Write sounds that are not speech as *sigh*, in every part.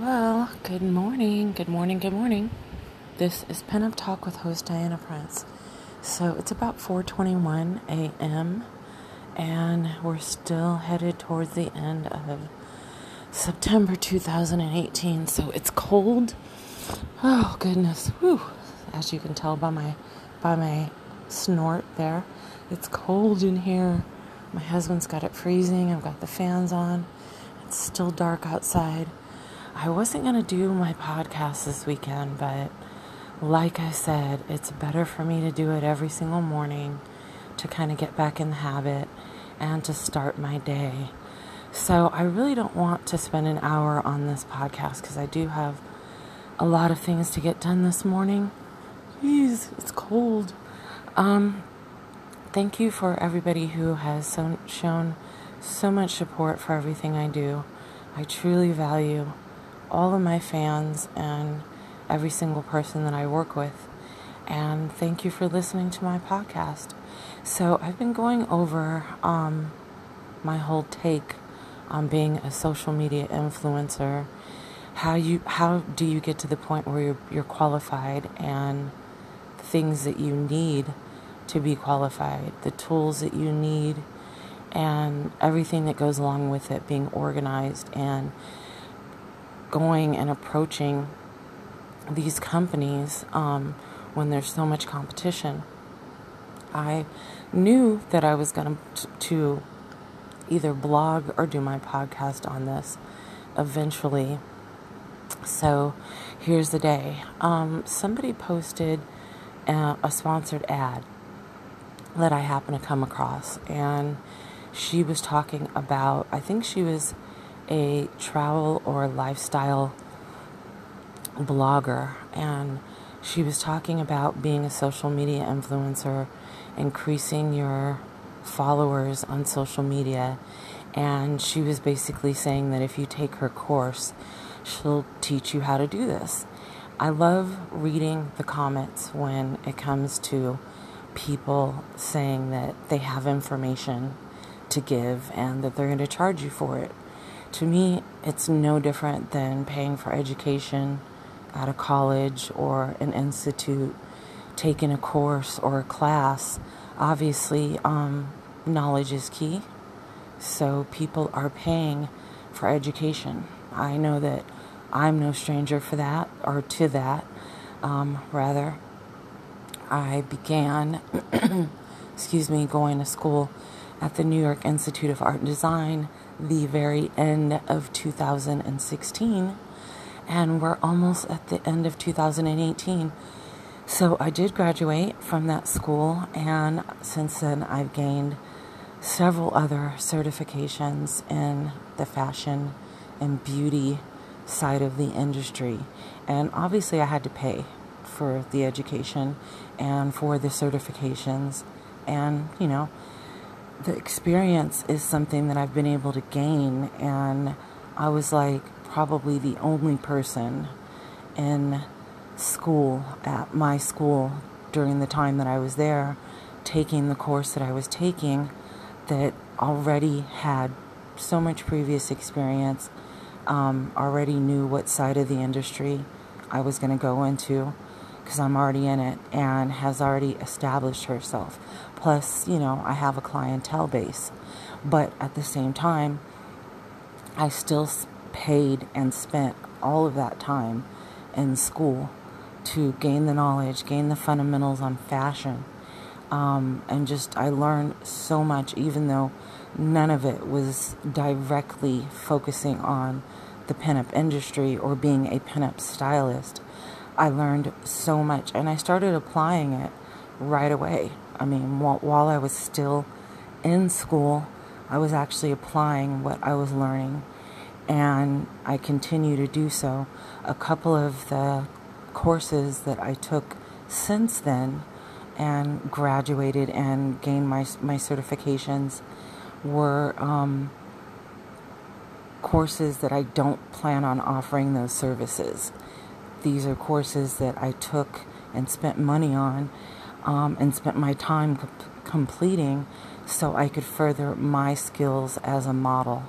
Well, good morning, good morning, good morning. This is Pinup Talk with host Diana Prince. So it's about 4:21 a.m. and we're still headed towards the end of September 2018. So it's cold. Oh goodness, whew! As you can tell by my by my snort there, it's cold in here. My husband's got it freezing. I've got the fans on. It's still dark outside. I wasn't going to do my podcast this weekend, but like I said, it's better for me to do it every single morning to kind of get back in the habit and to start my day. So I really don't want to spend an hour on this podcast because I do have a lot of things to get done this morning. Jeez, it's cold. Um, thank you for everybody who has so, shown so much support for everything I do. I truly value all of my fans and every single person that I work with. And thank you for listening to my podcast. So, I've been going over um, my whole take on being a social media influencer. How you how do you get to the point where you're, you're qualified and things that you need to be qualified, the tools that you need, and everything that goes along with it, being organized and going and approaching these companies um, when there's so much competition. I knew that I was going to either blog or do my podcast on this eventually. So here's the day. Um, somebody posted a, a sponsored ad that I happened to come across, and she was talking about, I think she was a travel or lifestyle blogger, and she was talking about being a social media influencer, increasing your followers on social media. And she was basically saying that if you take her course, she'll teach you how to do this. I love reading the comments when it comes to people saying that they have information to give and that they're going to charge you for it to me, it's no different than paying for education at a college or an institute, taking a course or a class. Obviously, um, knowledge is key. So people are paying for education. I know that I'm no stranger for that or to that. Um, rather, I began, *clears throat* excuse me, going to school at the New York Institute of Art and Design the very end of 2016, and we're almost at the end of 2018. So I did graduate from that school, and since then I've gained several other certifications in the fashion and beauty side of the industry. And obviously, I had to pay for the education and for the certifications, and you know, the experience is something that I've been able to gain, and I was like probably the only person in school, at my school, during the time that I was there, taking the course that I was taking, that already had so much previous experience, um, already knew what side of the industry I was going to go into because I'm already in it and has already established herself. Plus, you know, I have a clientele base. But at the same time, I still paid and spent all of that time in school to gain the knowledge, gain the fundamentals on fashion. Um, and just, I learned so much, even though none of it was directly focusing on the pinup industry or being a pinup stylist. I learned so much and I started applying it right away. I mean, while, while I was still in school, I was actually applying what I was learning and I continue to do so. A couple of the courses that I took since then and graduated and gained my, my certifications were um, courses that I don't plan on offering those services. These are courses that I took and spent money on um, and spent my time completing so I could further my skills as a model.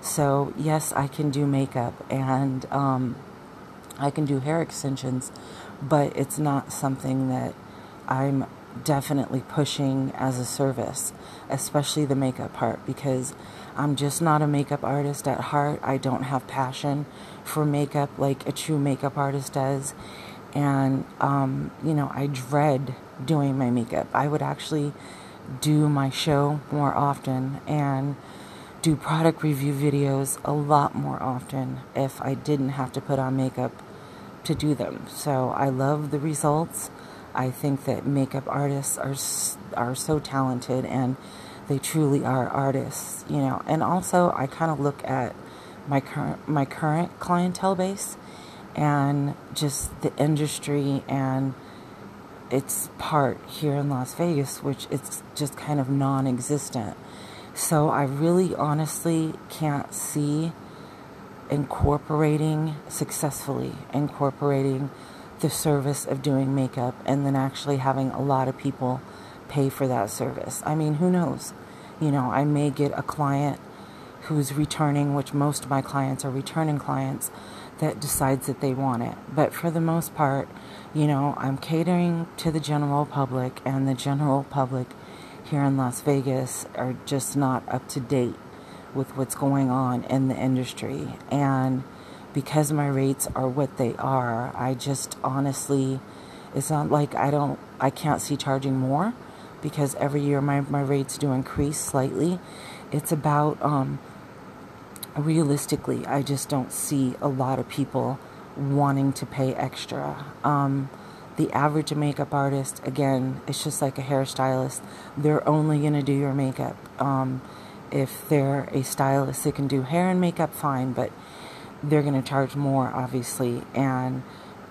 So, yes, I can do makeup and um, I can do hair extensions, but it's not something that I'm definitely pushing as a service, especially the makeup part, because I'm just not a makeup artist at heart. I don't have passion for makeup like a true makeup artist does. And, um, you know, I dread doing my makeup. I would actually do my show more often and do product review videos a lot more often if I didn't have to put on makeup to do them. So I love the results. I think that makeup artists are are so talented and they truly are artists, you know. And also I kind of look at my current my current clientele base and just the industry and its part here in Las Vegas, which it's just kind of non-existent. So I really honestly can't see incorporating successfully incorporating the service of doing makeup and then actually having a lot of people pay for that service. I mean, who knows? You know, I may get a client who's returning, which most of my clients are returning clients, that decides that they want it. But for the most part, you know, I'm catering to the general public, and the general public here in Las Vegas are just not up to date with what's going on in the industry. And because my rates are what they are, I just honestly, it's not like I don't, I can't see charging more because every year my, my rates do increase slightly. It's about, um, realistically, I just don't see a lot of people wanting to pay extra. Um, the average makeup artist, again, it's just like a hairstylist. They're only going to do your makeup. Um, if they're a stylist that can do hair and makeup, fine, but they're going to charge more, obviously. And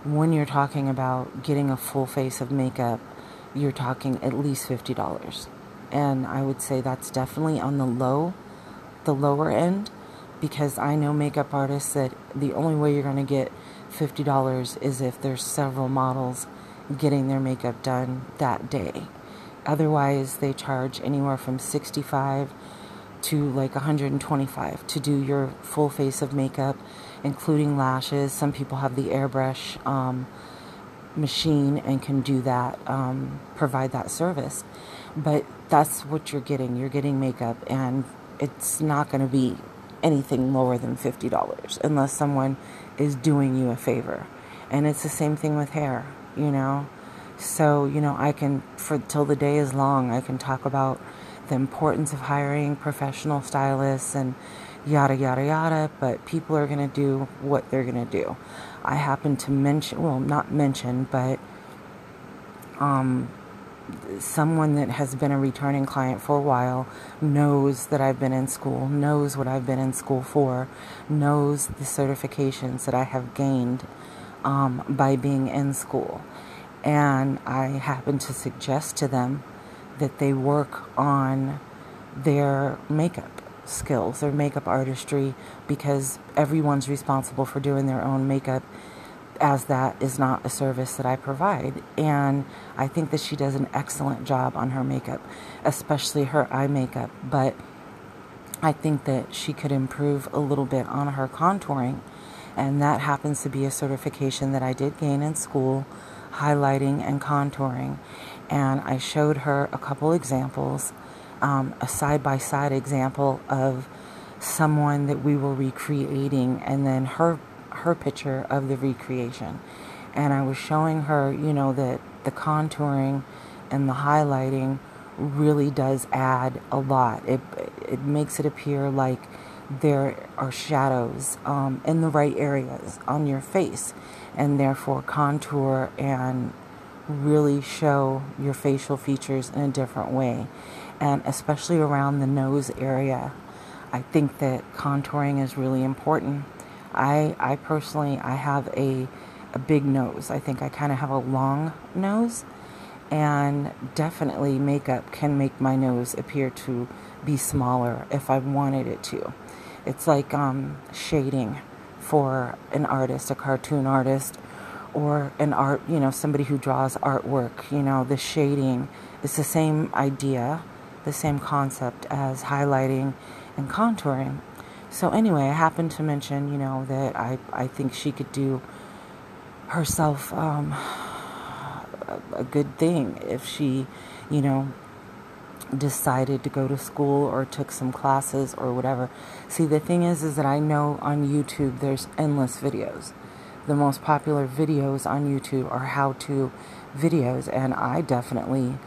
when you're talking about getting a full face of makeup, you're talking at least $50. And I would say that's definitely on the low, the lower end, because I know makeup artists that the only way you're going to get $50 is if there's several models getting their makeup done that day. Otherwise, they charge anywhere from 65 to like 125 to do your full face of makeup, including lashes. Some people have the airbrush um, machine and can do that, um, provide that service. But that's what you're getting. You're getting makeup, and it's not going to be anything lower than $50 unless someone is doing you a favor. And it's the same thing with hair, you know. So, you know, I can, for till the day is long, I can talk about the importance of hiring professional stylists and yada yada yada, but people are going to do what they're going to do. I happen to mention, well, not mention, but um, someone that has been a returning client for a while knows that I've been in school, knows what I've been in school for, knows the certifications that I have gained um, by being in school. And I happen to suggest to them that they work on their makeup skills, their makeup artistry, because everyone's responsible for doing their own makeup, as that is not a service that I provide. And I think that she does an excellent job on her makeup, especially her eye makeup. But I think that she could improve a little bit on her contouring. And that happens to be a certification that I did gain in school, highlighting and contouring and I showed her a couple examples, um, a side by side example of someone that we were recreating, and then her her picture of the recreation. And I was showing her, you know, that the contouring and the highlighting really does add a lot. It it makes it appear like there are shadows um, in the right areas on your face, and therefore contour and really show your facial features in a different way. And especially around the nose area, I think that contouring is really important. I, I personally, I have a, a big nose. I think I kind of have a long nose. And definitely makeup can make my nose appear to be smaller if I wanted it to. It's like um, shading for an artist, a cartoon artist, or an art, you know, somebody who draws artwork, you know, the shading is the same idea, the same concept as highlighting and contouring. So anyway, I happened to mention, you know, that I, I think she could do herself um, a good thing if she, you know, decided to go to school or took some classes or whatever. See, the thing is, is that I know on YouTube there's endless videos. The most popular videos on YouTube are how-to videos, and I definitely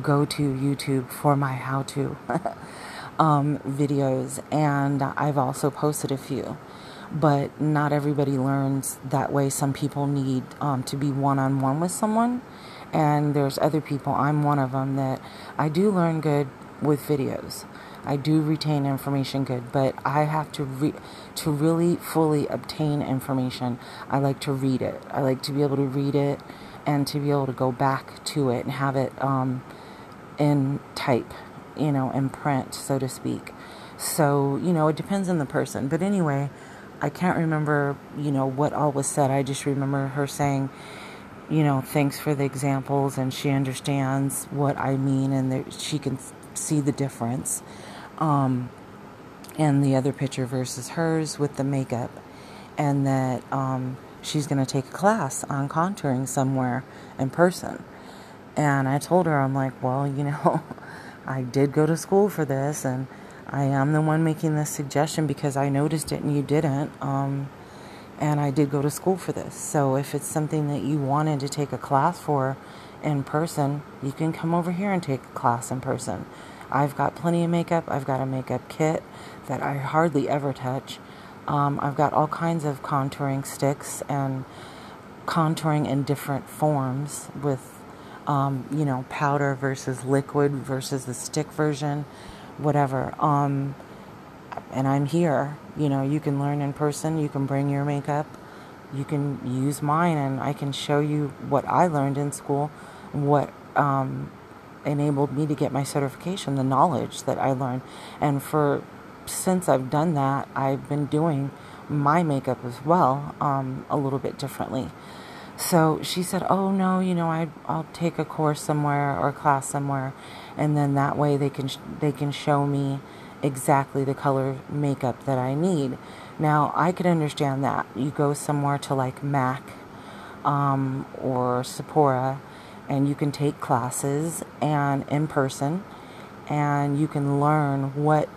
go to YouTube for my how-to *laughs* um, videos, and I've also posted a few. But not everybody learns that way. Some people need um, to be one-on-one with someone and there's other people i'm one of them that i do learn good with videos i do retain information good but i have to re- to really fully obtain information. I like to read it. I like to be able to read it and to be able to go back to it and have it um, in type you know in print so to speak. So you know it depends on the person. But anyway i can't remember you know what all was said. I just remember her saying you know, thanks for the examples and she understands what I mean and that she can see the difference. Um, and the other picture versus hers with the makeup, and that um, she's going to take a class on contouring somewhere in person. And I told her, I'm like, well, you know, *laughs* I did go to school for this, and I am the one making this suggestion because I noticed it and you didn't. Um, and I did go to school for this. So if it's something that you wanted to take a class for in person, you can come over here and take a class in person. I've got plenty of makeup. I've got a makeup kit that I hardly ever touch. Um, I've got all kinds of contouring sticks and contouring in different forms with, um, you know, powder versus liquid versus the stick version, whatever. Um, and I'm here. You know, you can learn in person, you can bring your makeup, you can use mine, and I can show you what I learned in school, what um, enabled me to get my certification, the knowledge that I learned. And for since I've done that, I've been doing my makeup as well um, a little bit differently. So she said, "Oh no, you know, I I'll take a course somewhere or a class somewhere, and then that way they can they can show me." exactly the color makeup that I need. Now, I could understand that. You go somewhere to like MAC um, or Sephora and you can take classes and in person and you can learn what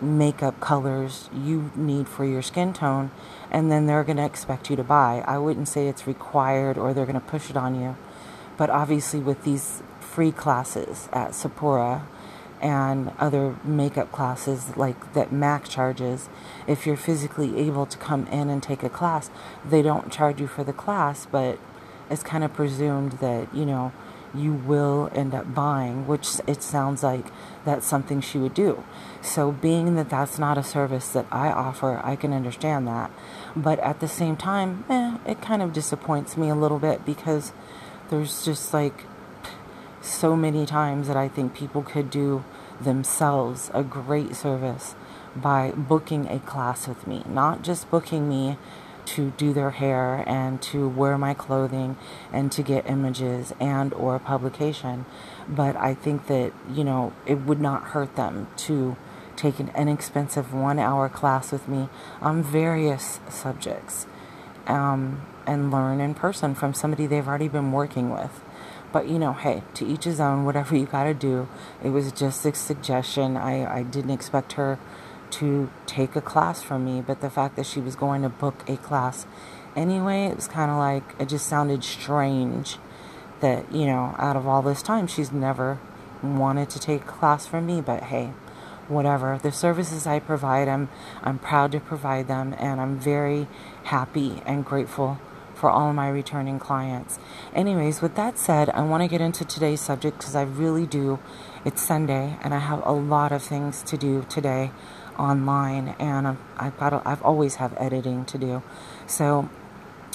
makeup colors you need for your skin tone and then they're going to expect you to buy. I wouldn't say it's required or they're going to push it on you. But obviously with these free classes at Sephora, and other makeup classes like that MAC charges, if you're physically able to come in and take a class, they don't charge you for the class, but it's kind of presumed that, you know, you will end up buying, which it sounds like that's something she would do. So, being that that's not a service that I offer, I can understand that. But at the same time, eh, it kind of disappoints me a little bit because there's just like so many times that I think people could do themselves a great service by booking a class with me, not just booking me to do their hair and to wear my clothing and to get images and or a publication but i think that you know it would not hurt them to take an inexpensive one hour class with me on various subjects um, and learn in person from somebody they've already been working with but you know, hey, to each his own, whatever you gotta do. It was just a suggestion. I, I didn't expect her to take a class from me, but the fact that she was going to book a class anyway, it was kind of like, it just sounded strange that, you know, out of all this time, she's never wanted to take a class from me, but hey, whatever. The services I provide, I'm, I'm proud to provide them, and I'm very happy and grateful for all my returning clients. Anyways, with that said, I want to get into today's subject because I really do. It's Sunday and I have a lot of things to do today online, and I've, got I've always have editing to do. So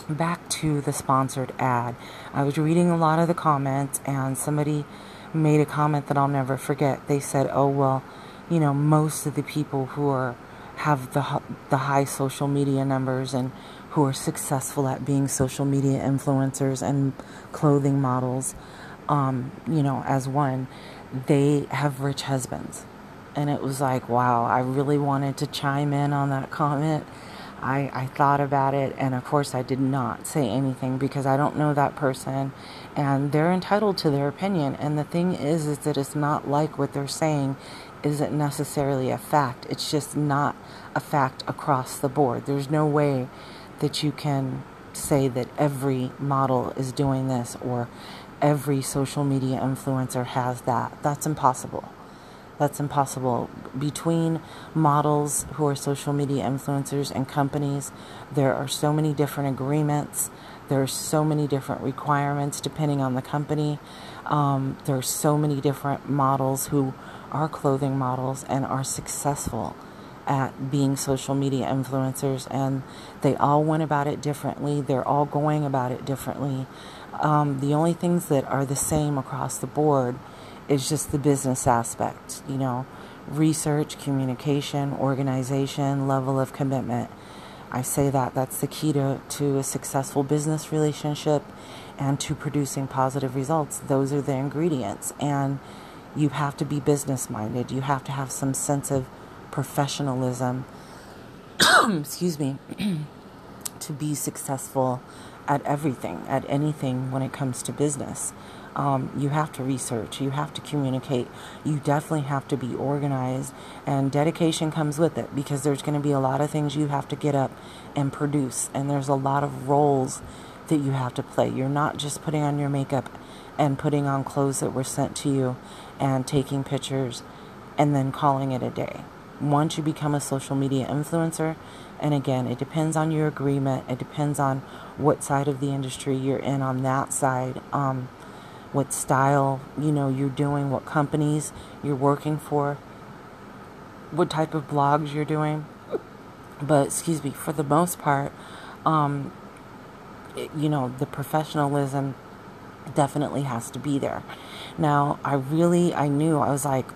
back to the sponsored ad. I was reading a lot of the comments, and somebody made a comment that I'll never forget. They said, "Oh well, you know, most of the people who are have the the high social media numbers and who are successful at being social media influencers and clothing models, um, you know, as one, they have rich husbands. And it was like, wow, I really wanted to chime in on that comment. I, I thought about it, and of course, I did not say anything because I don't know that person, and they're entitled to their opinion. And the thing is, is that it's not like what they're saying isn't necessarily a fact. It's just not a fact across the board. There's no way that you can say that every model is doing this or every social media influencer has that. That's impossible. That's impossible. Between models who are social media influencers and companies, there are so many different agreements. There are so many different requirements depending on the company. Um, there are so many different models who are clothing models and are successful at being social media influencers, and they all went about it differently. They're all going about it differently. Um, the only things that are the same across the board is just the business aspect, you know, research, communication, organization, level of commitment. I say that that's the key to, to a successful business relationship and to producing positive results. Those are the ingredients. And you have to be business minded. You have to have some sense of professionalism, *coughs* excuse me, *coughs* to be successful at everything, at anything when it comes to business. Um, you have to research, you have to communicate, you definitely have to be organized, and dedication comes with it because there's going to be a lot of things you have to get up and produce, and there's a lot of roles that you have to play. You're not just putting on your makeup and putting on clothes that were sent to you and taking pictures and then calling it a day. Once you become a social media influencer, and again, it depends on your agreement, it depends on what side of the industry you're in on that side. Um, what style you know you're doing, what companies you're working for, what type of blogs you're doing. But excuse me, for the most part, um, it, you know the professionalism definitely has to be there. Now, I really I knew I was like,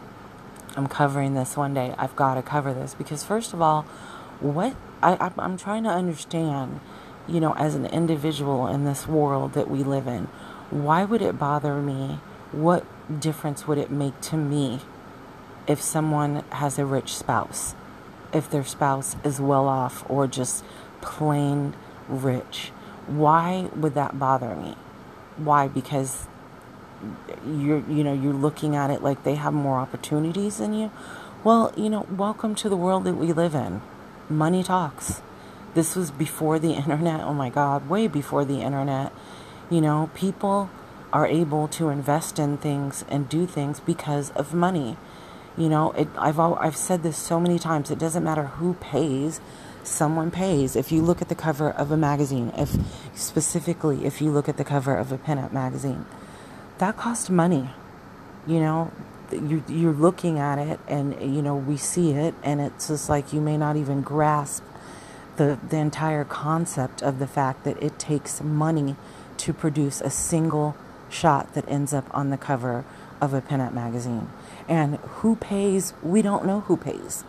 I'm covering this one day. I've got to cover this because first of all, what I, I'm trying to understand, you know, as an individual in this world that we live in why would it bother me? What difference would it make to me if someone has a rich spouse? If their spouse is well off or just plain rich? Why would that bother me? Why? Because you're you know you're looking at it like they have more opportunities than you well you know welcome to the world that we live in money talks this was before the *laughs* internet oh my god way before the internet you know, people are able to invest in things and do things because of money. You know, it, I've I've said this so many times. It doesn't matter who pays, someone pays. If you look at the cover of a magazine, if specifically if you look at the cover of a pinup magazine, that costs money. You know, you you're looking at it, and you know we see it, and it's just like you may not even grasp the the entire concept of the fact that it takes money to produce a single shot that ends up on the cover of a pinup magazine. And who pays? We don't know who pays.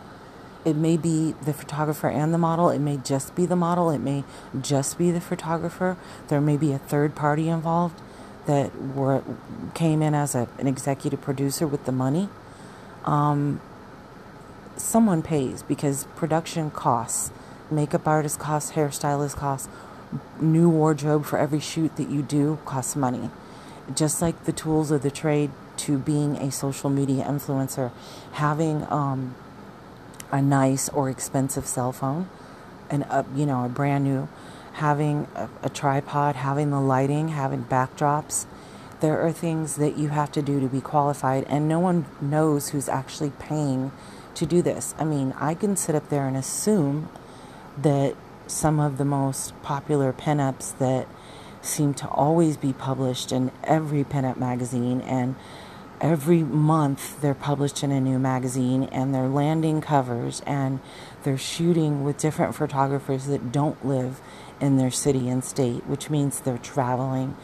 It may be the photographer and the model. It may just be the model. It may just be the photographer. There may be a third party involved that were came in as a, an executive producer with the money. Um, someone pays because production costs. Makeup artist costs, hairstylist costs, new wardrobe for every shoot that you do costs money. Just like the tools of the trade to being a social media influencer, having um, a nice or expensive cell phone, and a, you know a brand new, having a, a tripod, having the lighting, having backdrops. There are things that you have to do to be qualified, and no one knows who's actually paying to do this. I mean, I can sit up there and assume that some of the most popular pinups that seem to always be published in every pinup magazine and every month they're published in a new magazine and they're landing covers and they're shooting with different photographers that don't live in their city and state which means they're traveling.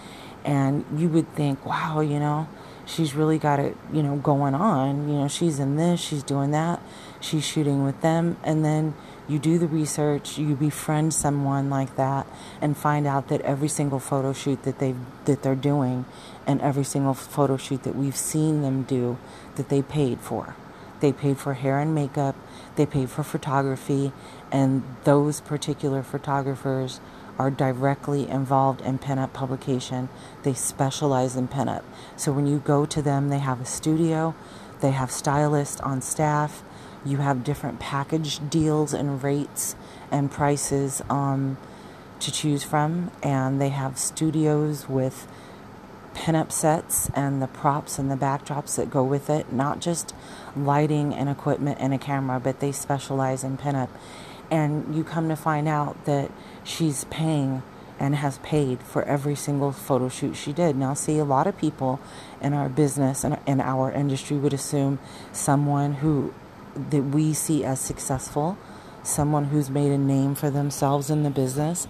And you would think wow you know she's really got it you know going on. You know she's in this she's doing that she's shooting with them. And then you do the research, you befriend someone like that, and find out that every single photo shoot that they that they're doing, and every single photo shoot that we've seen them do, that they paid for. they paid for hair and makeup, they paid for photography, and those particular photographers are directly involved in pinup publication. They specialize in pinup. So when you go to them, they have a studio, they have stylists on staff, you have different package deals and rates and prices um, to choose from, and they have studios with pinup sets and the props and the backdrops that go with it, not just lighting and equipment and a camera, but they specialize in pinup. And you come to find out that she's paying and has paid for every single photo shoot she did. Now, see, a lot of people in our business and in our industry would assume someone who that we see as successful, someone who's made a name for themselves in the business,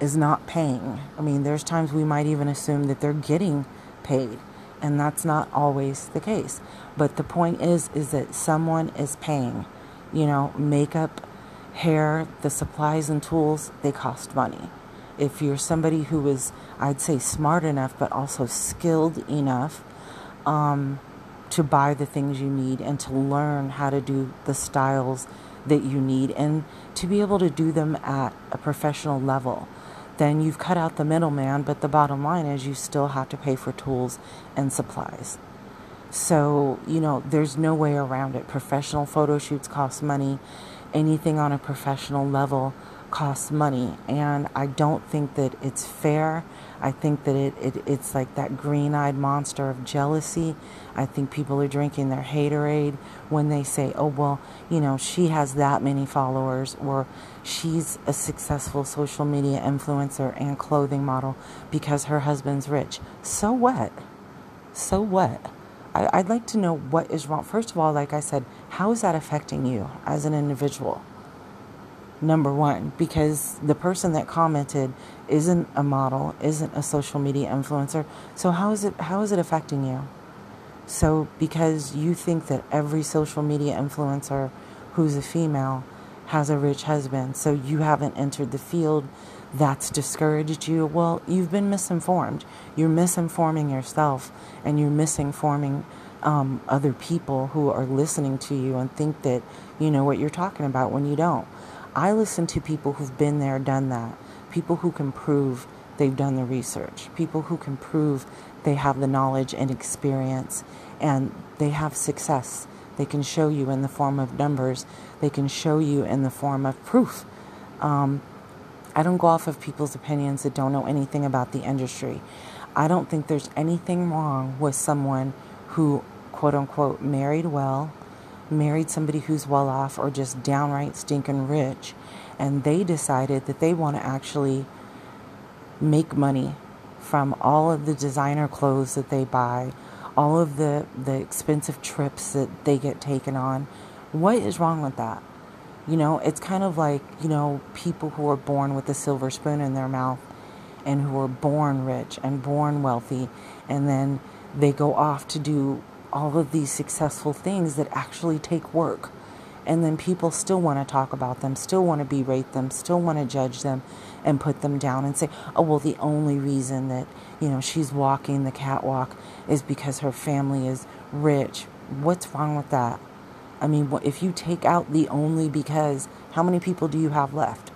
is not paying. I mean, there's times we might even assume that they're getting paid, and that's not always the case. But the point is, is that someone is paying. You know, makeup, hair, the supplies and tools, they cost money if you're somebody who is, I'd say, smart enough, but also skilled enough um, to buy the things you need and to learn how to do the styles that you need and to be able to do them at a professional level, then you've cut out the middleman. But the bottom line is you still have to pay for tools and supplies. So, you know, there's no way around it. Professional photo shoots cost money. Anything on a professional level costs money and I don't think that it's fair. I think that it, it it's like that green-eyed monster of jealousy. I think people are drinking their haterade when they say, "Oh, well, you know, she has that many followers or she's a successful social media influencer and clothing model because her husband's rich." So what? So what? I, I'd like to know what is wrong. First of all, like I said, how is that affecting you as an individual? Number one because the person that commented isn't a model isn't a social media influencer. So how is it how is it affecting you? So because you think that every social media influencer who's a female has a rich husband so you haven't entered the field that's discouraged you well you've been misinformed. You're misinforming yourself and you're misinforming um, other people who are listening to you and think that you know what you're talking about when you don't I listen to people who've been there, done that, people who can prove they've done the research, people who can prove they have the knowledge and experience and they have success. They can show you in the form of numbers, they can show you in the form of proof. Um, I don't go off of people's opinions that don't know anything about the industry. I don't think there's anything wrong with someone who, quote unquote, married well, married somebody who's well off or just downright stinking rich, and they decided that they want to actually make money from all of the designer clothes that they buy, all of the, the expensive trips that they get taken on. What is wrong with that? You know, it's kind of like, you know, people who are born with a silver spoon in their mouth and who are born rich and born wealthy, and then they go off to do all of these successful things that actually take work. And then people still want to talk about them, still want to berate them, still want to judge them and put them down and say, oh, well, the only reason that, you know, she's walking the catwalk is because her family is rich. What's wrong with that? I mean, if you take out the only because, how many people do you have left?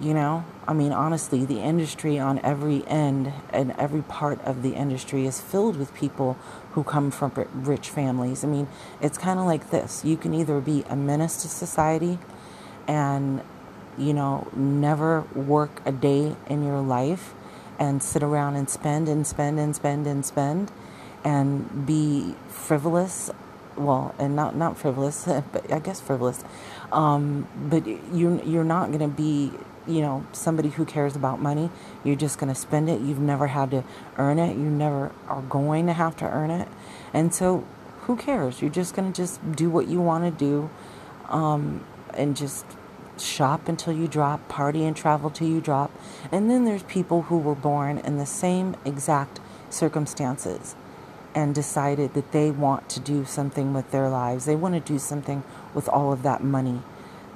You know, I mean, honestly, the industry on every end and every part of the industry is filled with people who come from rich families. I mean, it's kind of like this. You can either be a menace to society and, you know, never work a day in your life and sit around and spend and spend and spend and spend and be frivolous. Well and not not frivolous *laughs* but i guess frivolous. Um, but you you're not going to be you know, somebody who cares about money. You're just going to spend it. You've never had to earn it. You never are going to have to earn it. And so, who cares? You're just going to just do what you want to do um, and just shop until you drop, party and travel till you drop. And then there's people who were born in the same exact circumstances and decided that they want to do something with their lives. They want to do something with all of that money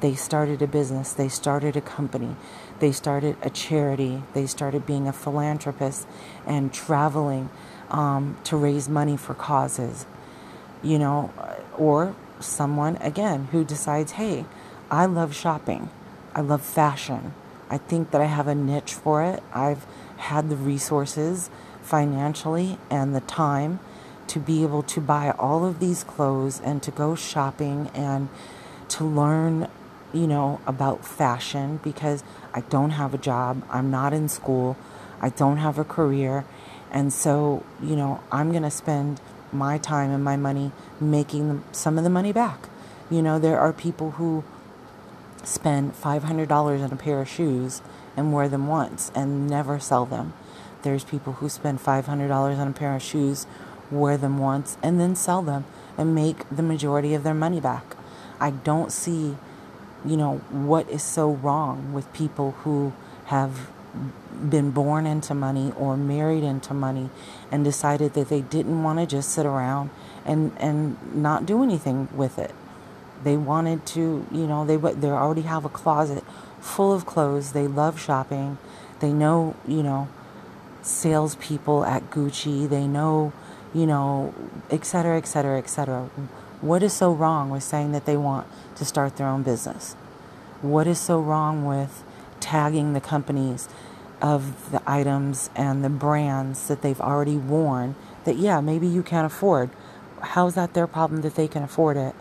they started a business, they started a company, they started a charity, they started being a philanthropist and traveling um, to raise money for causes, you know, or someone, again, who decides, hey, I love shopping, I love fashion. I think that I have a niche for it. I've had the resources financially and the time to be able to buy all of these clothes and to go shopping and to learn, you know, about fashion because I don't have a job, I'm not in school, I don't have a career, and so, you know, I'm going to spend my time and my money making some of the money back. You know, there are people who spend $500 on a pair of shoes and wear them once and never sell them. There's people who spend $500 on a pair of shoes, wear them once, and then sell them and make the majority of their money back. I don't see, you know, what is so wrong with people who have been born into money or married into money and decided that they didn't want to just sit around and, and not do anything with it. They wanted to, you know, they they already have a closet full of clothes. They love shopping. They know, you know, salespeople at Gucci. They know, you know, et cetera, et cetera, et cetera. What is so wrong with saying that they want to start their own business? What is so wrong with tagging the companies of the items and the brands that they've already worn that, yeah, maybe you can't afford. How's that their problem that they can afford it?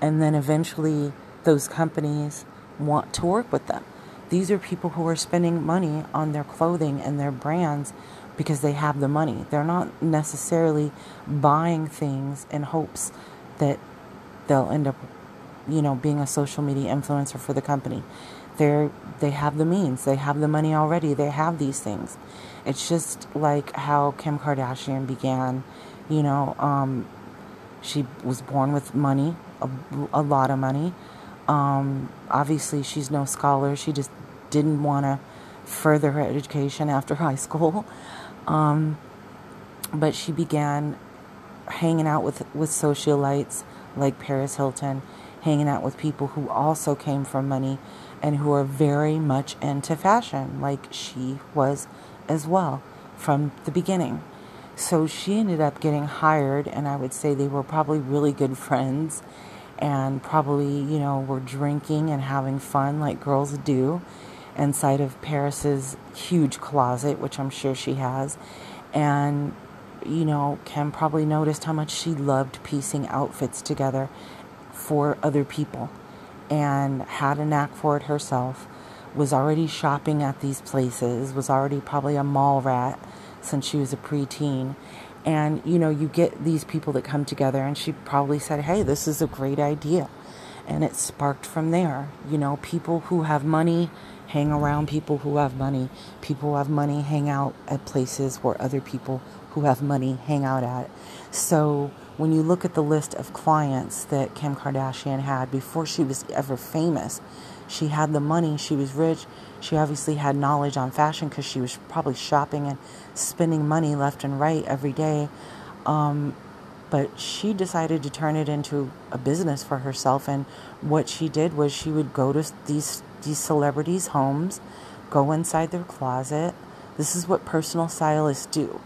And then eventually those companies want to work with them. These are people who are spending money on their clothing and their brands because they have the money. They're not necessarily buying things in hopes that they'll end up, you know, being a social media influencer for the company. They're they have the means they have the money already they have these things. It's just like how kim kardashian began you know um, she was born with money a, a lot of money. Um, obviously she's no scholar she just didn't want to further her education after *laughs* high school. Um, but she began hanging out with with socialites like paris hilton hanging out with people who also came from money and who are very much into fashion, like she was as well from the beginning. So she ended up getting hired, and I would say they were probably really good friends and probably, you know, were drinking and having fun like girls do inside of Paris's huge closet, which I'm sure she has. And, you know, Kim probably noticed how much she loved piecing outfits together for other people and had a knack for it herself, was already shopping at these places, was already probably a mall rat since she was a preteen. And you know, you get these people that come together, and she probably said, Hey, this is a great idea. And it sparked from there. You know, people who have money hang around people who have money. People who have money hang out at places where other people who have money hang out at. So, when you look at the list of clients that Kim Kardashian had before she was ever famous, she had the money, she was rich, she obviously had knowledge on fashion because she was probably shopping and spending money left and right every day. Um, but she decided to turn it into a business for herself, and what she did was she would go to these these celebrities' homes, go inside their closet. This is what personal stylists do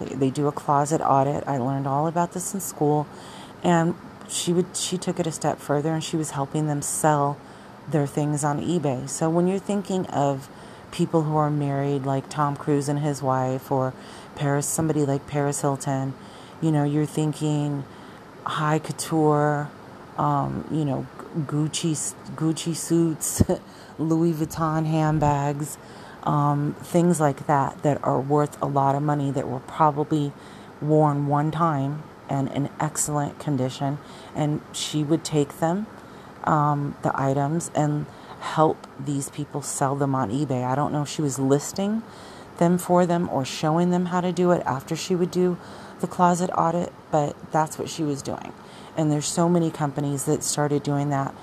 they, they do a closet audit. I learned all about this in school, and she would she took it a step further and she was helping them sell their things on eBay. So when you're thinking of people who are married, like Tom Cruise and his wife, or Paris, somebody like Paris Hilton, you know, you're thinking high couture, um, you know, Gucci Gucci suits, *laughs* Louis Vuitton handbags um, things like that that are worth a lot of money that were probably worn one time and in excellent condition. And she would take them, um, the items, and help these people sell them on eBay. I don't know if she was listing them for them or showing them how to do it after she would do the closet audit, but that's what she was doing. And there's so many companies that started doing that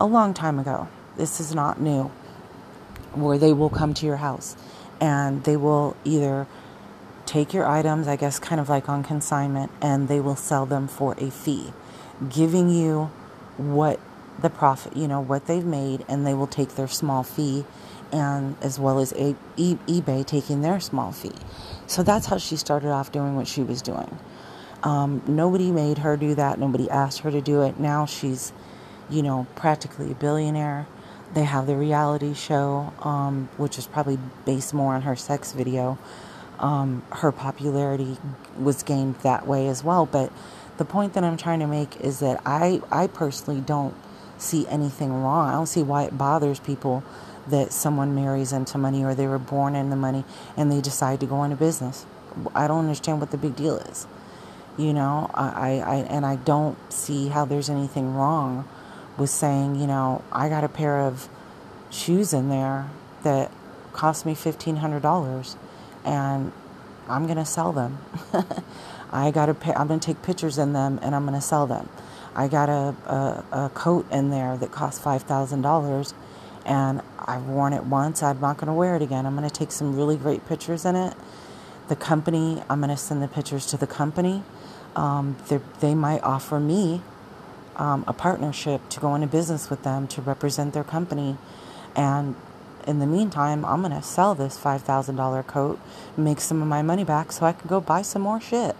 a long time ago. This is not new where they will come to your house and they will either take your items, I guess, kind of like on consignment, and they will sell them for a fee, giving you what the profit, you know, what they've made, and they will take their small fee, and as well as a, e- eBay taking their small fee. So that's how she started off doing what she was doing. Um, nobody made her do that. Nobody asked her to do it. Now she's, you know, practically a billionaire. They have the reality show, um, which is probably based more on her sex video. Um, her popularity was gained that way as well. But the point that I'm trying to make is that I, I personally don't see anything wrong. I don't see why it bothers people that someone marries into money or they were born in the money and they decide to go into business. I don't understand what the big deal is. You know, I, I, and I don't see how there's anything wrong with saying, you know, I got a pair of shoes in there that cost me $1,500 and I'm going to sell them. *laughs* I got a pair, I'm going to take pictures in them and I'm going to sell them. I got a, a, a coat in there that cost $5,000 and I've worn it once. I'm not going to wear it again. I'm going to take some really great pictures in it. The company, I'm going to send the pictures to the company. Um, they might offer me um, a partnership to go into business with them to represent their company. And in the meantime, I'm going to sell this $5,000 coat, make some of my money back so I can go buy some more shit.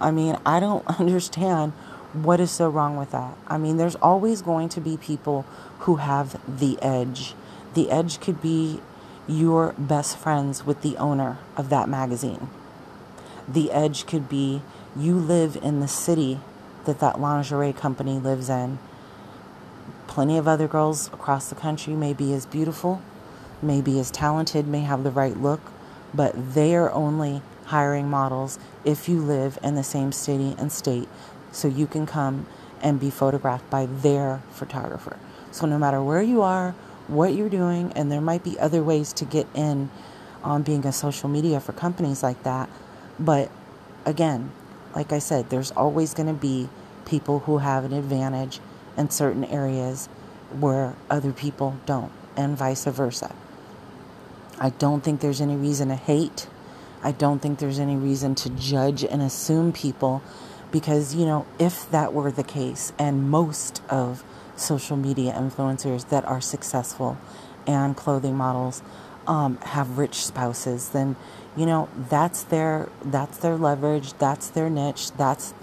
I mean, I don't *laughs* understand what is so wrong with that? I mean, there's always going to be people who have the edge. The edge could be your best friends with the owner of that magazine. The edge could be you live in the city that that lingerie company lives in. Plenty of other girls across the country may be as beautiful, may be as talented, may have the right look, but they are only hiring models if you live in the same city and state so you can come and be photographed by their photographer. So no matter where you are, what you're doing, and there might be other ways to get in on being a social media for companies like that. But again, like I said, there's always going to be people who have an advantage in certain areas where other people don't, and vice versa. I don't think there's any reason to hate. I don't think there's any reason to judge and assume people because, you know, if that were the case, and most of social media influencers that are successful and clothing models um, have rich spouses, then you know that's their that's their leverage, that's their niche, that's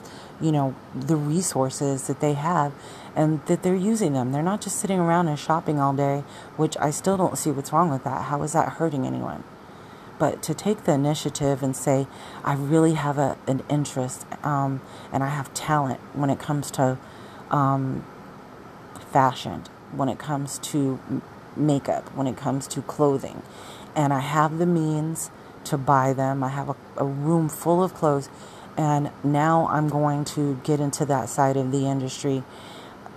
you know the resources that they have and that they're using them. They're not just sitting around and shopping all day, which I still don't see what's wrong with that. How is that hurting anyone? but to take the initiative and say, I really have a, an interest um, and I have talent when it comes to um, fashion, when it comes to makeup, when it comes to clothing, and I have the means to buy them. I have a, a room full of clothes, and now I'm going to get into that side of the industry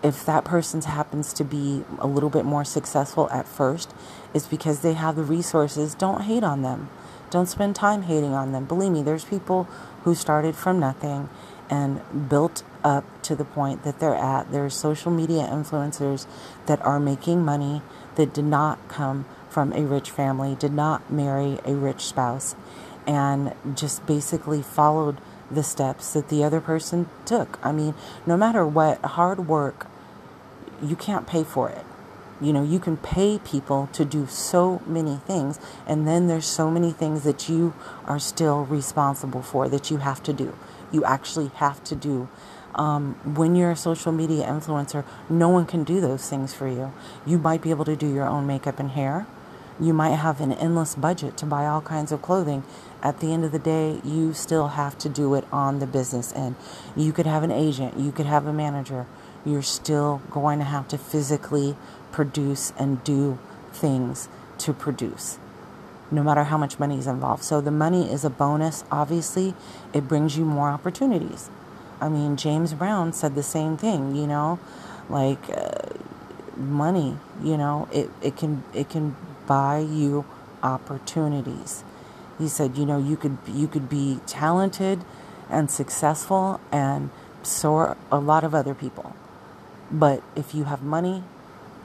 if that person happens to be a little bit more successful at first, it's because they have the resources. Don't hate on them. Don't spend time hating on them. Believe me, there's people who started from nothing and built up to the point that they're at. There's social media influencers that are making money that did not come from a rich family, did not marry a rich spouse, and just basically followed the steps that the other person took. I mean, no matter what, hard work you can't pay for it. You know, you can pay people to do so many things, and then there's so many things that you are still responsible for that you have to do. You actually have to do. Um, when you're a social media influencer, no one can do those things for you. You might be able to do your own makeup and hair. You might have an endless budget to buy all kinds of clothing. At the end of the day, you still have to do it on the business end. You could have an agent, you could have a manager you're still going to have to physically produce and do things to produce, no matter how much money is involved. So the money is a bonus, obviously, it brings you more opportunities. I mean, James Brown said the same thing, you know, like uh, money, you know, it, it can it can buy you opportunities. He said, you know, you could you could be talented and successful and so are a lot of other people. But if you have money,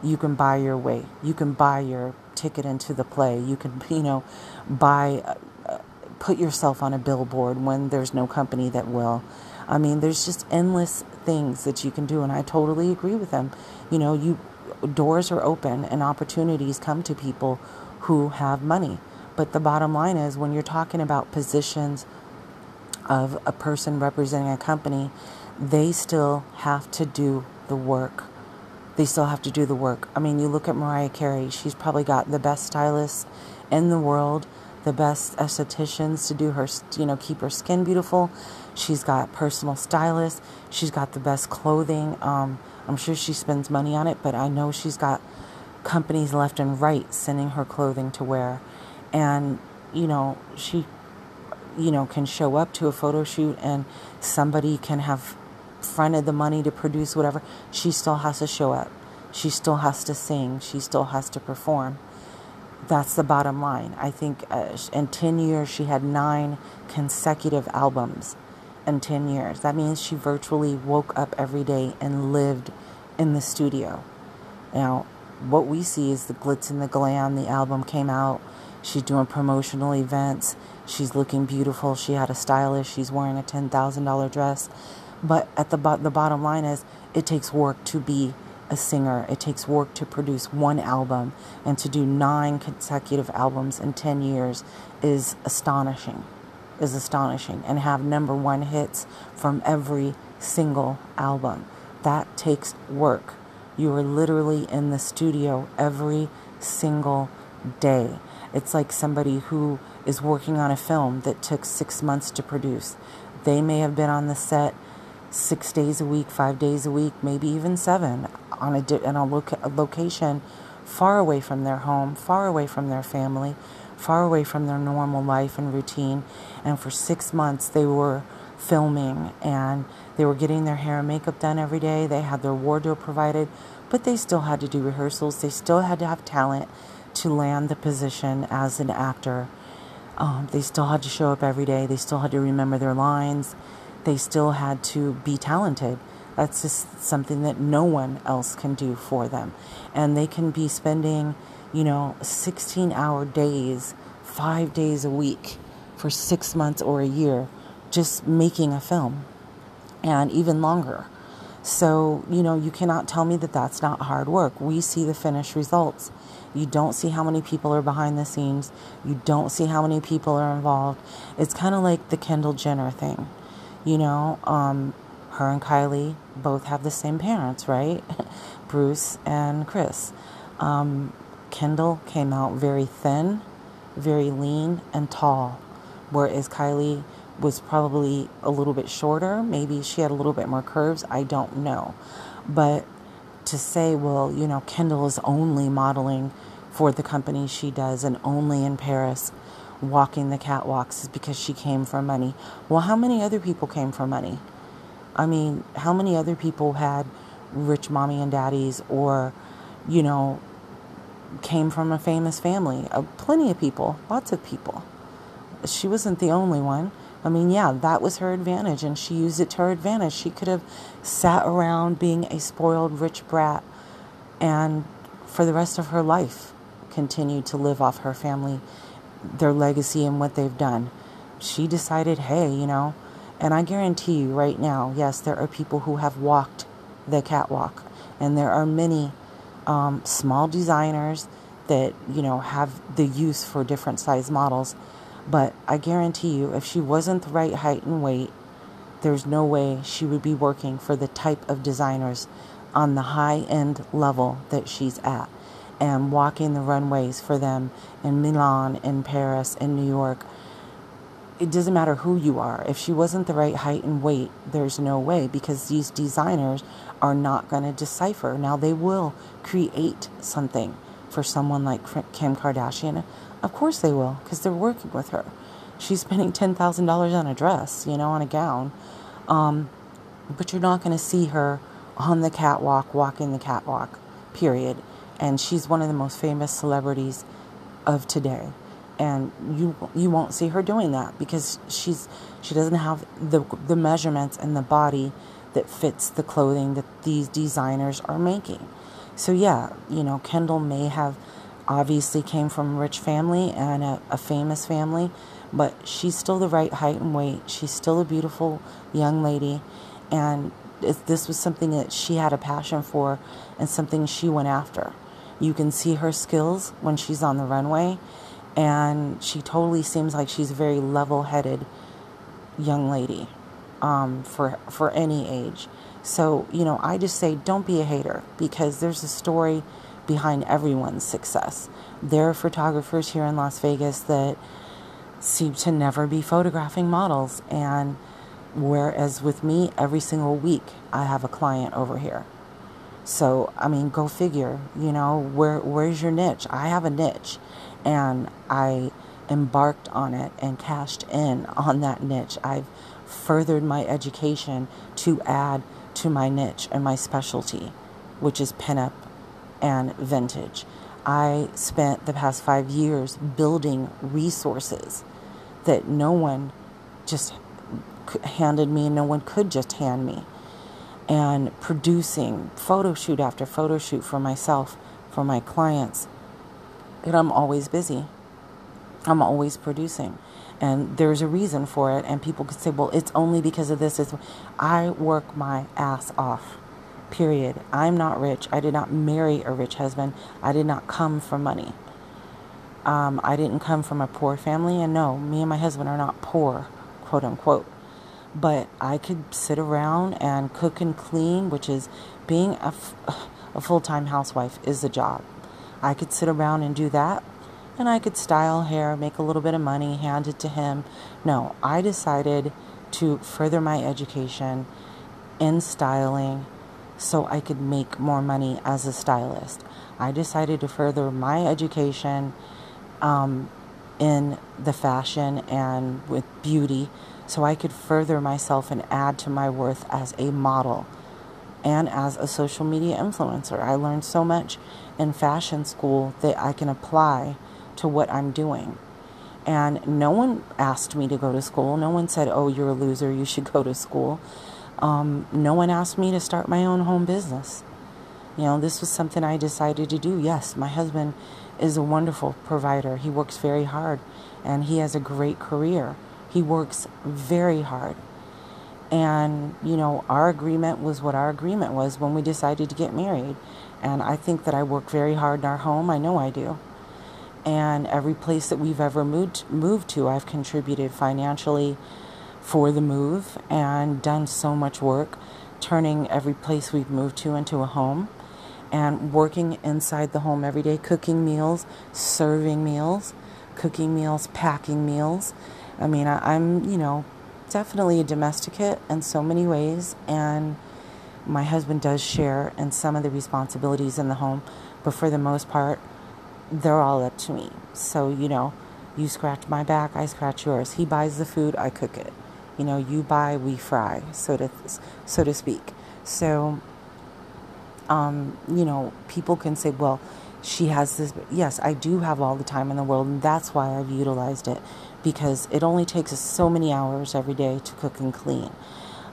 you can buy your way. You can buy your ticket into the play. You can, *laughs* you know, buy, uh, uh, put yourself on a billboard when there's no company that will. I mean, there's just endless things that you can do, and I totally agree with them. You know, you doors are open and opportunities come to people who have money. But the bottom line is when you're talking about positions of a person representing a company, they still have to do the work. They still have to do the work. I mean, you look at Mariah Carey, she's probably got the best stylists in the world, the best estheticians to do her, you know, keep her skin beautiful. She's got personal stylists. She's got the best clothing. Um, I'm sure she spends money on it, but I know she's got companies left and right sending her clothing to wear. And, you know, she, you know, can show up to a photo shoot and somebody can have fronted the money to produce whatever. She still has to show up. She still has to sing. She still has to perform. That's the bottom line. I think uh, in 10 years, she had nine consecutive albums in 10 years. That means she virtually woke up every day and lived in the studio. Now, what we see is the glitz and the glam. The album came out. She's doing promotional events. She's looking beautiful. She had a stylist. She's wearing a $10,000 dress. But at the, bo- the bottom line is, it takes work to be a singer. It takes work to produce one album and to do nine consecutive albums in 10 years is astonishing. Is astonishing. And have number one hits from every single album. That takes work. You are literally in the studio every single day. It's like somebody who is working on a film that took six months to produce. They may have been on the set six days a week, five days a week, maybe even seven on a, in a, loca- a location far away from their home, far away from their family, far away from their normal life and routine. And for six months, they were filming and they were getting their hair and makeup done every day. They had their wardrobe provided, but they still had to do rehearsals. They still had to have talent to land the position as an actor. Um, they still had to show up every day. They still had to remember their lines. They still had to be talented. That's just something that no one else can do for them. And they can be spending, you know, 16 hour days, five days a week for six months or a year just making a film and even longer. So, you know, you cannot tell me that that's not hard work. We see the finished results. You don't see how many people are behind the scenes. You don't see how many people are involved. It's kind of like the Kendall Jenner thing. You know, um, her and Kylie both have the same parents, right? *laughs* Bruce and Kris. Um, Kendall came out very thin, very lean, and tall, whereas Kylie was probably a little bit shorter. Maybe she had a little bit more curves. I don't know. But to say, well, you know, Kendall is only modeling for the company she does and only in Paris walking the catwalks is because she came for money. Well, how many other people came for money? I mean, how many other people had rich mommy and daddies or, you know, came from a famous family? Uh, plenty of people, lots of people. She wasn't the only one. I mean, yeah, that was her advantage, and she used it to her advantage. She could have sat around being a spoiled rich brat and for the rest of her life continued to live off her family, their legacy, and what they've done. She decided, hey, you know, and I guarantee you right now, yes, there are people who have walked the catwalk, and there are many um, small designers that, you know, have the use for different size models but I guarantee you, if she wasn't the right height and weight, there's no way she would be working for the type of designers on the high end level that she's at and walking the runways for them in Milan, in Paris, in New York. It doesn't matter who you are. If she wasn't the right height and weight, there's no way because these designers are not going to decipher. Now, they will create something for someone like Kim Kardashian, of course they will, because they're working with her. She's spending $10,000 on a dress, you know, on a gown. Um, but you're not going to see her on the catwalk, walking the catwalk, period. And she's one of the most famous celebrities of today. And you you won't see her doing that because she's she doesn't have the the measurements and the body that fits the clothing that these designers are making. So yeah, you know, Kendall may have obviously came from a rich family and a, a, famous family, but she's still the right height and weight. She's still a beautiful young lady, and this was something that she had a passion for and something she went after. You can see her skills when she's on the runway, and she totally seems like she's a very level headed young lady um, for for any age. So you know, I just say don't be a hater because there's a story behind everyone's success. There are photographers here in Las Vegas that seem to never be photographing models, and whereas with me, every single week I have a client over here. So I mean, go figure. You know, where where's your niche? I have a niche, and I embarked on it and cashed in *laughs* on that niche. I've furthered my education to add to my niche and my specialty, which is pinup and vintage. I spent the past five years building resources that no one just handed me and no one could just hand me. And producing photo shoot after photo shoot for myself, for my clients. And I'm always busy. I'm always producing. And there's a reason for it. And people could say, well, it's only because of this. It's, I work my ass off. Period. I'm not rich. I did not marry a rich husband. I did not come from money. Um, I didn't come from a poor family. And no, me and my husband are not poor, quote unquote. But I could sit around and cook and clean, which is being a, f- a full time housewife is a job. I could sit around and do that and I could style hair, make a little bit of money, hand it to him. No, I decided to further my education in styling so I could make more money as a stylist. I decided to further my education um, in the fashion and with beauty so I could further myself and add to my worth as a model and as a social media influencer. I learned so much in fashion school that I can apply to what I'm doing. And no one asked me to go to school. No one said, oh, you're a loser, you should *laughs* go to school. Um, no one asked me to start my own home business. You know, this was something I decided to do. Yes, my husband is a wonderful provider. He works very hard and he has a great career. He works very hard. And, you know, our agreement was what our agreement was when we decided to get married. And I think that I work very hard in our home. I know I do and every place that we've ever moved moved to I've contributed financially for the move and done so much work turning every place we've moved to into a home and working inside the home every day cooking meals serving meals cooking meals packing meals. I mean I, I'm you know definitely a domesticate in so many ways and my husband does share in some of the responsibilities in the home but for the most part they're all up to me. So, you know, you scratch my back, I scratch yours. He buys the food, I cook it. You know, you buy, we fry, so to so to speak. So, um, you know, people can say, well, she has this. Yes, I do have all the time in the world, and that's why I've utilized it because it only takes us so many hours every day to cook and clean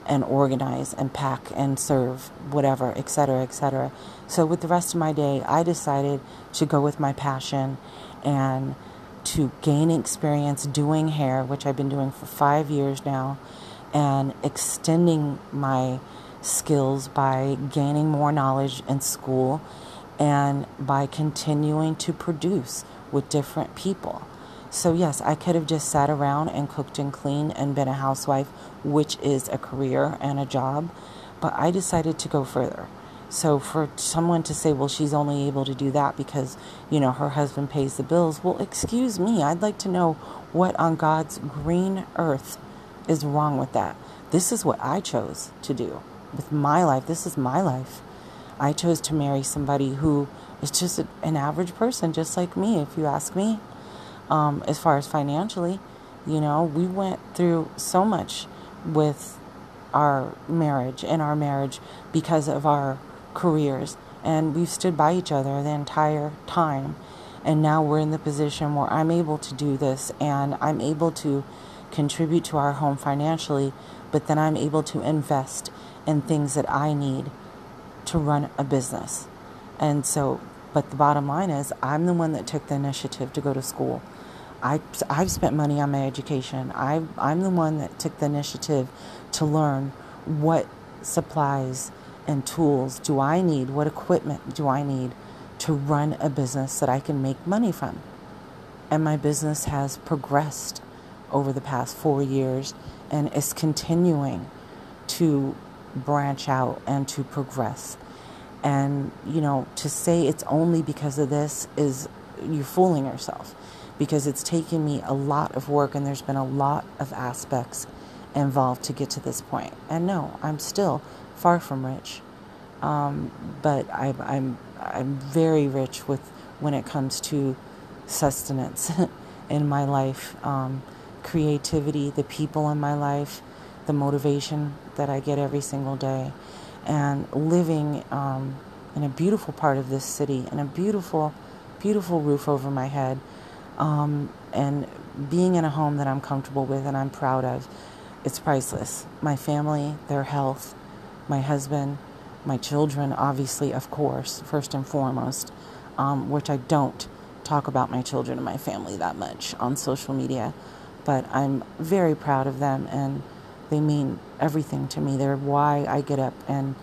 and organize and pack and serve whatever etc etc so with the rest of my day i decided to go with my passion and to gain experience doing hair which i've been doing for five years now and extending my skills by gaining more knowledge in school and by continuing to produce with different people so, yes, I could have just sat around and cooked and cleaned and been a housewife, which is a career and a job, but I decided to go further. So, for someone to say, well, she's only able to do that because, you know, her husband pays the bills, well, excuse me, I'd like to know what on God's green earth is wrong with that. This is what I chose to do with my life. This is my life. I chose to marry somebody who is just an average person, just like me, if you ask me um, as far as financially. You know, we went through so much with our marriage and our marriage because of our careers, and we've stood by each other the entire time. And now we're in the position where I'm able to do this and I'm able to contribute to our home financially, but then I'm able to invest in things that I need to run a business. And so, but the bottom line is, I'm the one that took the initiative to go to school. I, I've spent money on my education. I, I'm the one that took the initiative to learn what supplies and tools do I need, what equipment do I need to run a business that I can make money from. And my business has progressed over the past four years and is continuing to branch out and to progress. And, you know, to say it's only because of this is you're fooling yourself because it's taken me a lot of work and there's been a lot of aspects involved to get to this point. And no, I'm still far from rich. Um, but I, I'm I'm very rich with when it comes to sustenance *laughs* in my life, um, creativity, the people in my life, the motivation that I get every single day, and living um, in a beautiful part of this city and a beautiful, beautiful roof over my head, um, and being in a home that I'm comfortable with and I'm proud of. It's priceless. My family, their health, my husband, my children, obviously, of course, first and foremost, um, which I don't talk about my children and my family that much on social media, but I'm very proud of them and they mean everything to me. They're why I get up and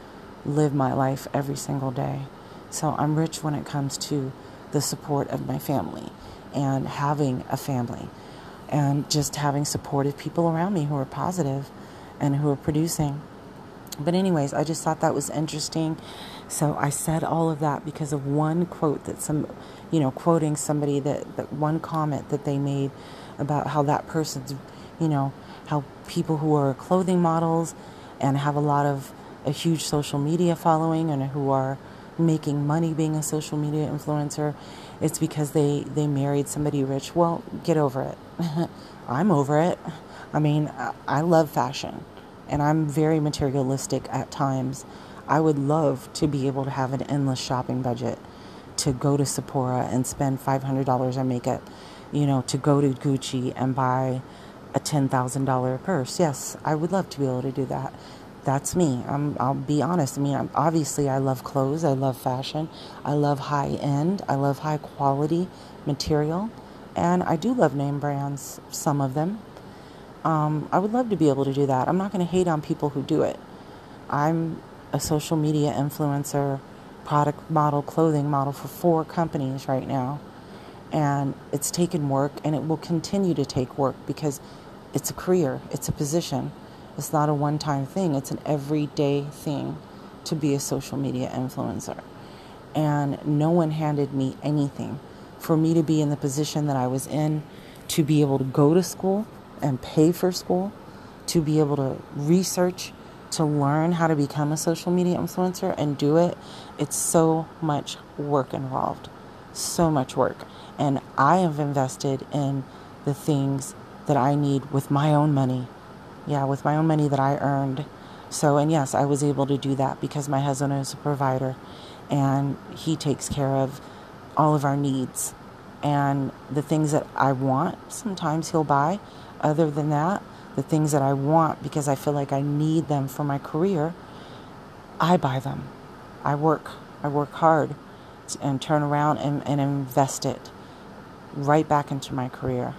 live my life every single day. So I'm rich when it comes to the support of my family and having a family and just having supportive people around me who are positive and who are producing. But, anyways, I just thought that was interesting. So I said all of that because of one quote that some, you know, quoting somebody that, that one comment that they made about how that person's, you know, how people who are clothing models and have a lot of a huge social media following and who are making money being a social media influencer it's because they they married somebody rich well get over it *laughs* i'm over it i mean i love fashion and i'm very materialistic at times i would love to be able to have an endless shopping budget to go to sephora and spend $500 on makeup you know to go to gucci and buy a $10,000 purse. Yes, I would love to be able to do that. That's me. I'm, I'll be honest. I mean, I'm, obviously, I love clothes. I love fashion. I love high end. I love high quality material. And I do love name brands, some of them. Um, I would love to be able to do that. I'm not going to hate on people who do it. I'm a social media influencer, product model, clothing model for four companies right now. And it's taken work and it will continue to take work because it's a career, it's a position. It's not a one time thing, it's an everyday thing to be a social media influencer. And no one handed me anything. For me to be in the position that I was in, to be able to go to school and pay for school, to be able to research, to learn how to become a social media influencer and do it, it's so much work involved. So much work. And I have invested in the things that I need with my own money. Yeah, with my own money that I earned. So, and yes, I was able to do that because my husband is a provider and he takes care of all of our needs. And the things that I want, sometimes he'll buy. Other than that, the things that I want because I feel like I need them for my career, I buy them. I work. I work hard and turn around and, and invest it right back into my career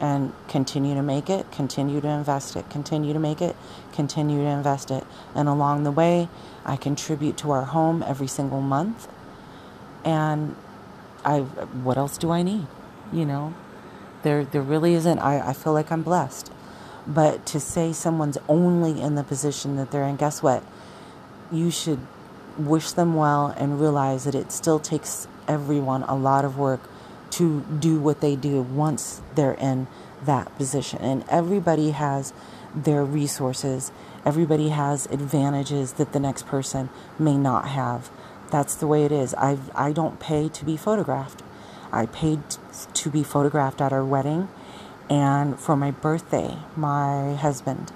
and continue to make it, continue to invest it, continue to make it, continue to invest it. And along the way, I contribute to our home every single month. And I what else do I need? You know? There there really isn't I, I feel like I'm blessed. But to say someone's only in the position that they're in, guess what? You should wish them well and realize that it still takes everyone a lot of work to do what they do once they're in that position. And everybody has their resources, everybody has advantages that the next person may not have. That's the way it is. I I don't pay to be photographed. I paid to be photographed at our wedding, and for my birthday, my husband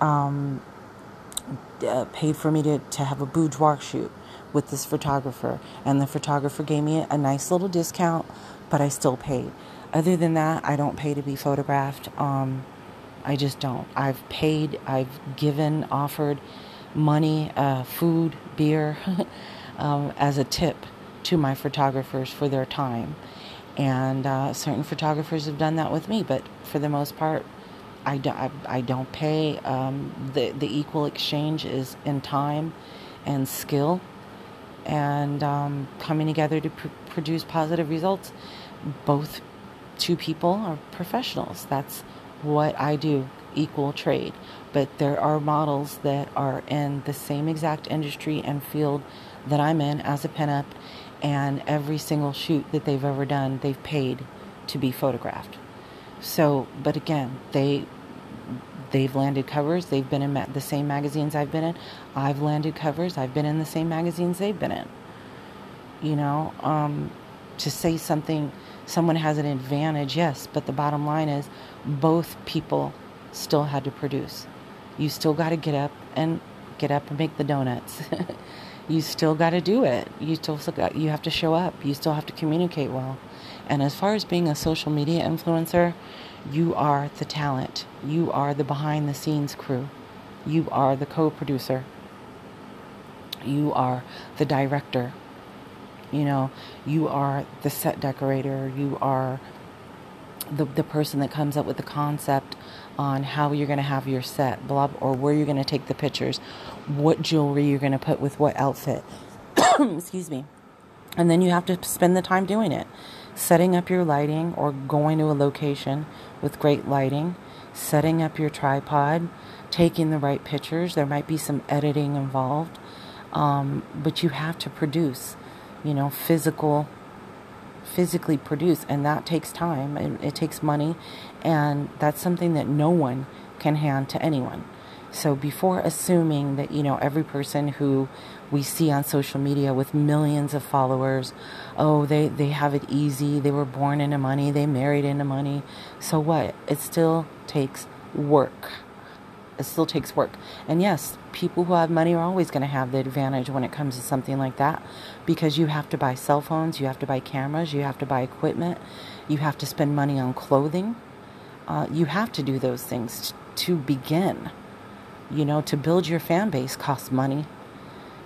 um, uh, paid for me to, to have a boudoir shoot with this photographer, and the photographer gave me a nice little discount but I still paid. Other than that, I don't pay to be photographed. Um, I just don't. I've paid, I've given, offered money, uh, food, beer *laughs* um, as a tip to my photographers for their time. And uh, certain photographers have done that with me, but for the most part, I, do, I, I don't pay. Um, the, the equal exchange is in time and skill and um, coming together to pr- produce positive results. Both two people are professionals. That's what I do, equal trade. But there are models that are in the same exact industry and field that I'm in as a pinup, and every single shoot that they've ever done, they've paid to be photographed. So, but again, they they've landed covers. They've been in ma- the same magazines I've been in. I've landed covers. I've been in the same magazines they've been in. You know, um, to say something, someone has an advantage, yes, but the bottom line is both people still had to produce. You still got to get up and get up and make the donuts. *laughs* you still got to do it. You still got, you have to show up. You still have to communicate well. And as far as being a social media influencer, you are the talent. You are the behind the scenes crew. You are the co producer. You are the director. You know, you are the set decorator. You are the, the person that comes up with the concept on how you're going to have your set, blah, or where you're going to take the pictures, what jewelry you're going to put with what outfit. *coughs* Excuse me. And then you have to spend the time doing it setting up your lighting or going to a location with great lighting, setting up your tripod, taking the right pictures. There might be some editing involved, um, but you have to produce, you know, physical, physically produce, and that takes time and it takes money, and that's something that no one can hand to anyone. So before assuming that, you know, every person who we see on social media with millions of followers, oh, they, they have it easy, they were born into money, they married into money. So what? It still takes work. It still takes work. And yes, people who have money are always going to have the advantage when it comes to something like that because you have to buy cell phones, you have to buy cameras, you have to buy equipment, you have to spend money on clothing. Uh, you have to do those things t- to begin. You know, to build your fan base costs money.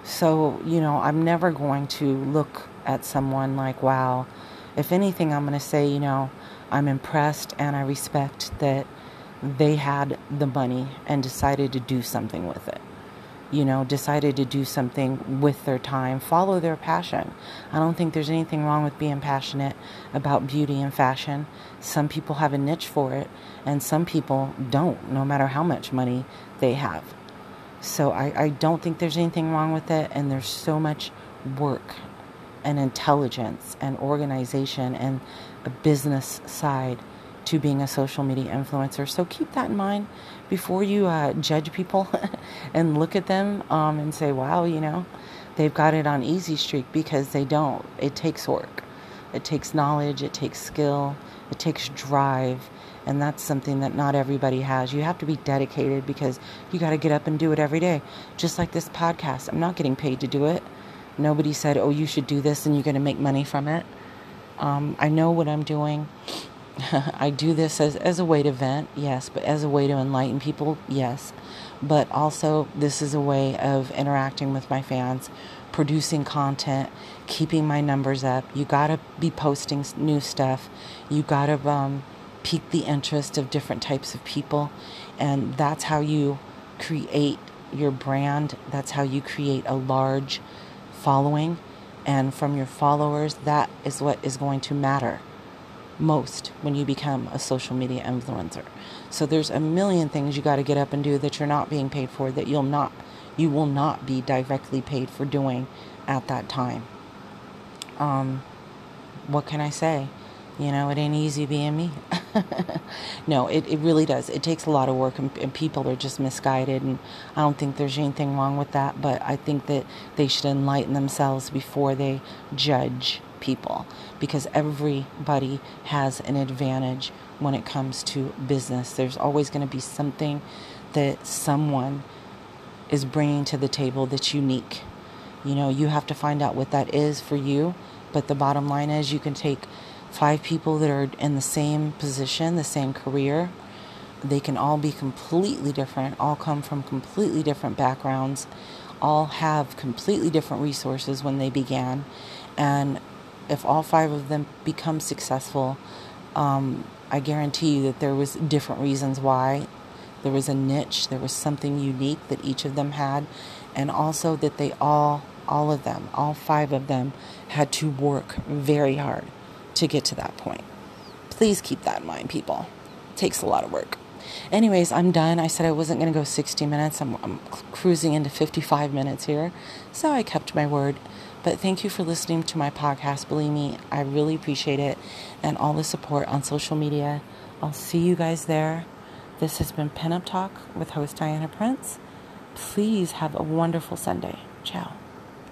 So, you know, I'm never going to look at someone like, wow. If anything, I'm going to say, you know, I'm impressed and I respect that they had the money and decided to do something with it. You know, decided to do something with their time, follow their passion. I don't think there's anything wrong with being passionate about beauty and fashion. Some people have a niche for it, and some people don't, no matter how much money they have. So I, I don't think there's anything wrong with it, and there's so much work and intelligence and organization and a business side to being a social media influencer. So keep that in mind before you uh, judge people *laughs* and look at them um, and say, wow, you know, they've got it on easy streak because they don't. It takes work, it takes knowledge, it takes skill, it takes drive and that's something that not everybody has. You have to be dedicated because you got to get up and do it every day. Just like this podcast, I'm not getting paid to do it. Nobody said, oh, you should do this and you're going to make money from it. Um, I know what I'm doing. *laughs* I do this as, as a way to vent, yes, but as a way to enlighten people, yes. But also, this is a way of interacting with my fans, producing content, keeping my numbers up. You gotta be posting new stuff. You gotta um, pique the interest of different types of people. And that's how you create your brand. That's how you create a large following. And from your followers, that is what is going to matter most when you become a social media influencer. So there's a million things you got to get up and do that you're not being paid for that you'll not you will not be directly paid for doing at that time. Um, what can I say? You know, it ain't easy being me. *laughs* no, it, it really does. It takes a lot of work, and, and, people are just misguided. And I don't think there's anything wrong with that, but I think that they should enlighten themselves before they judge people because everybody has an advantage when it comes to business. There's always going to be something that someone is bringing to the table that's unique. You know, you have to find out what that is for you, but the bottom line is you can take five people that are in the same position, the same career. They can all be completely different, all come from completely different backgrounds, all have completely different resources when they began. And if all five of them become successful, um, I guarantee you that there was different reasons why. There was a niche, there was something unique that each of them had, and also that they all, all of them, all five of them, had to work very hard to get to that point. Please keep that in mind, people. It takes a lot of work. anyways, I'm done. I said I wasn't going to go 60 minutes. I'm, I'm cruising into 55 minutes here. So I kept my word. But thank you for listening to my podcast. Believe me, I really appreciate it and all the support on social media. I'll see you guys there. This has been Pinup Talk with host Diana Prince. Please have a wonderful Sunday. Ciao.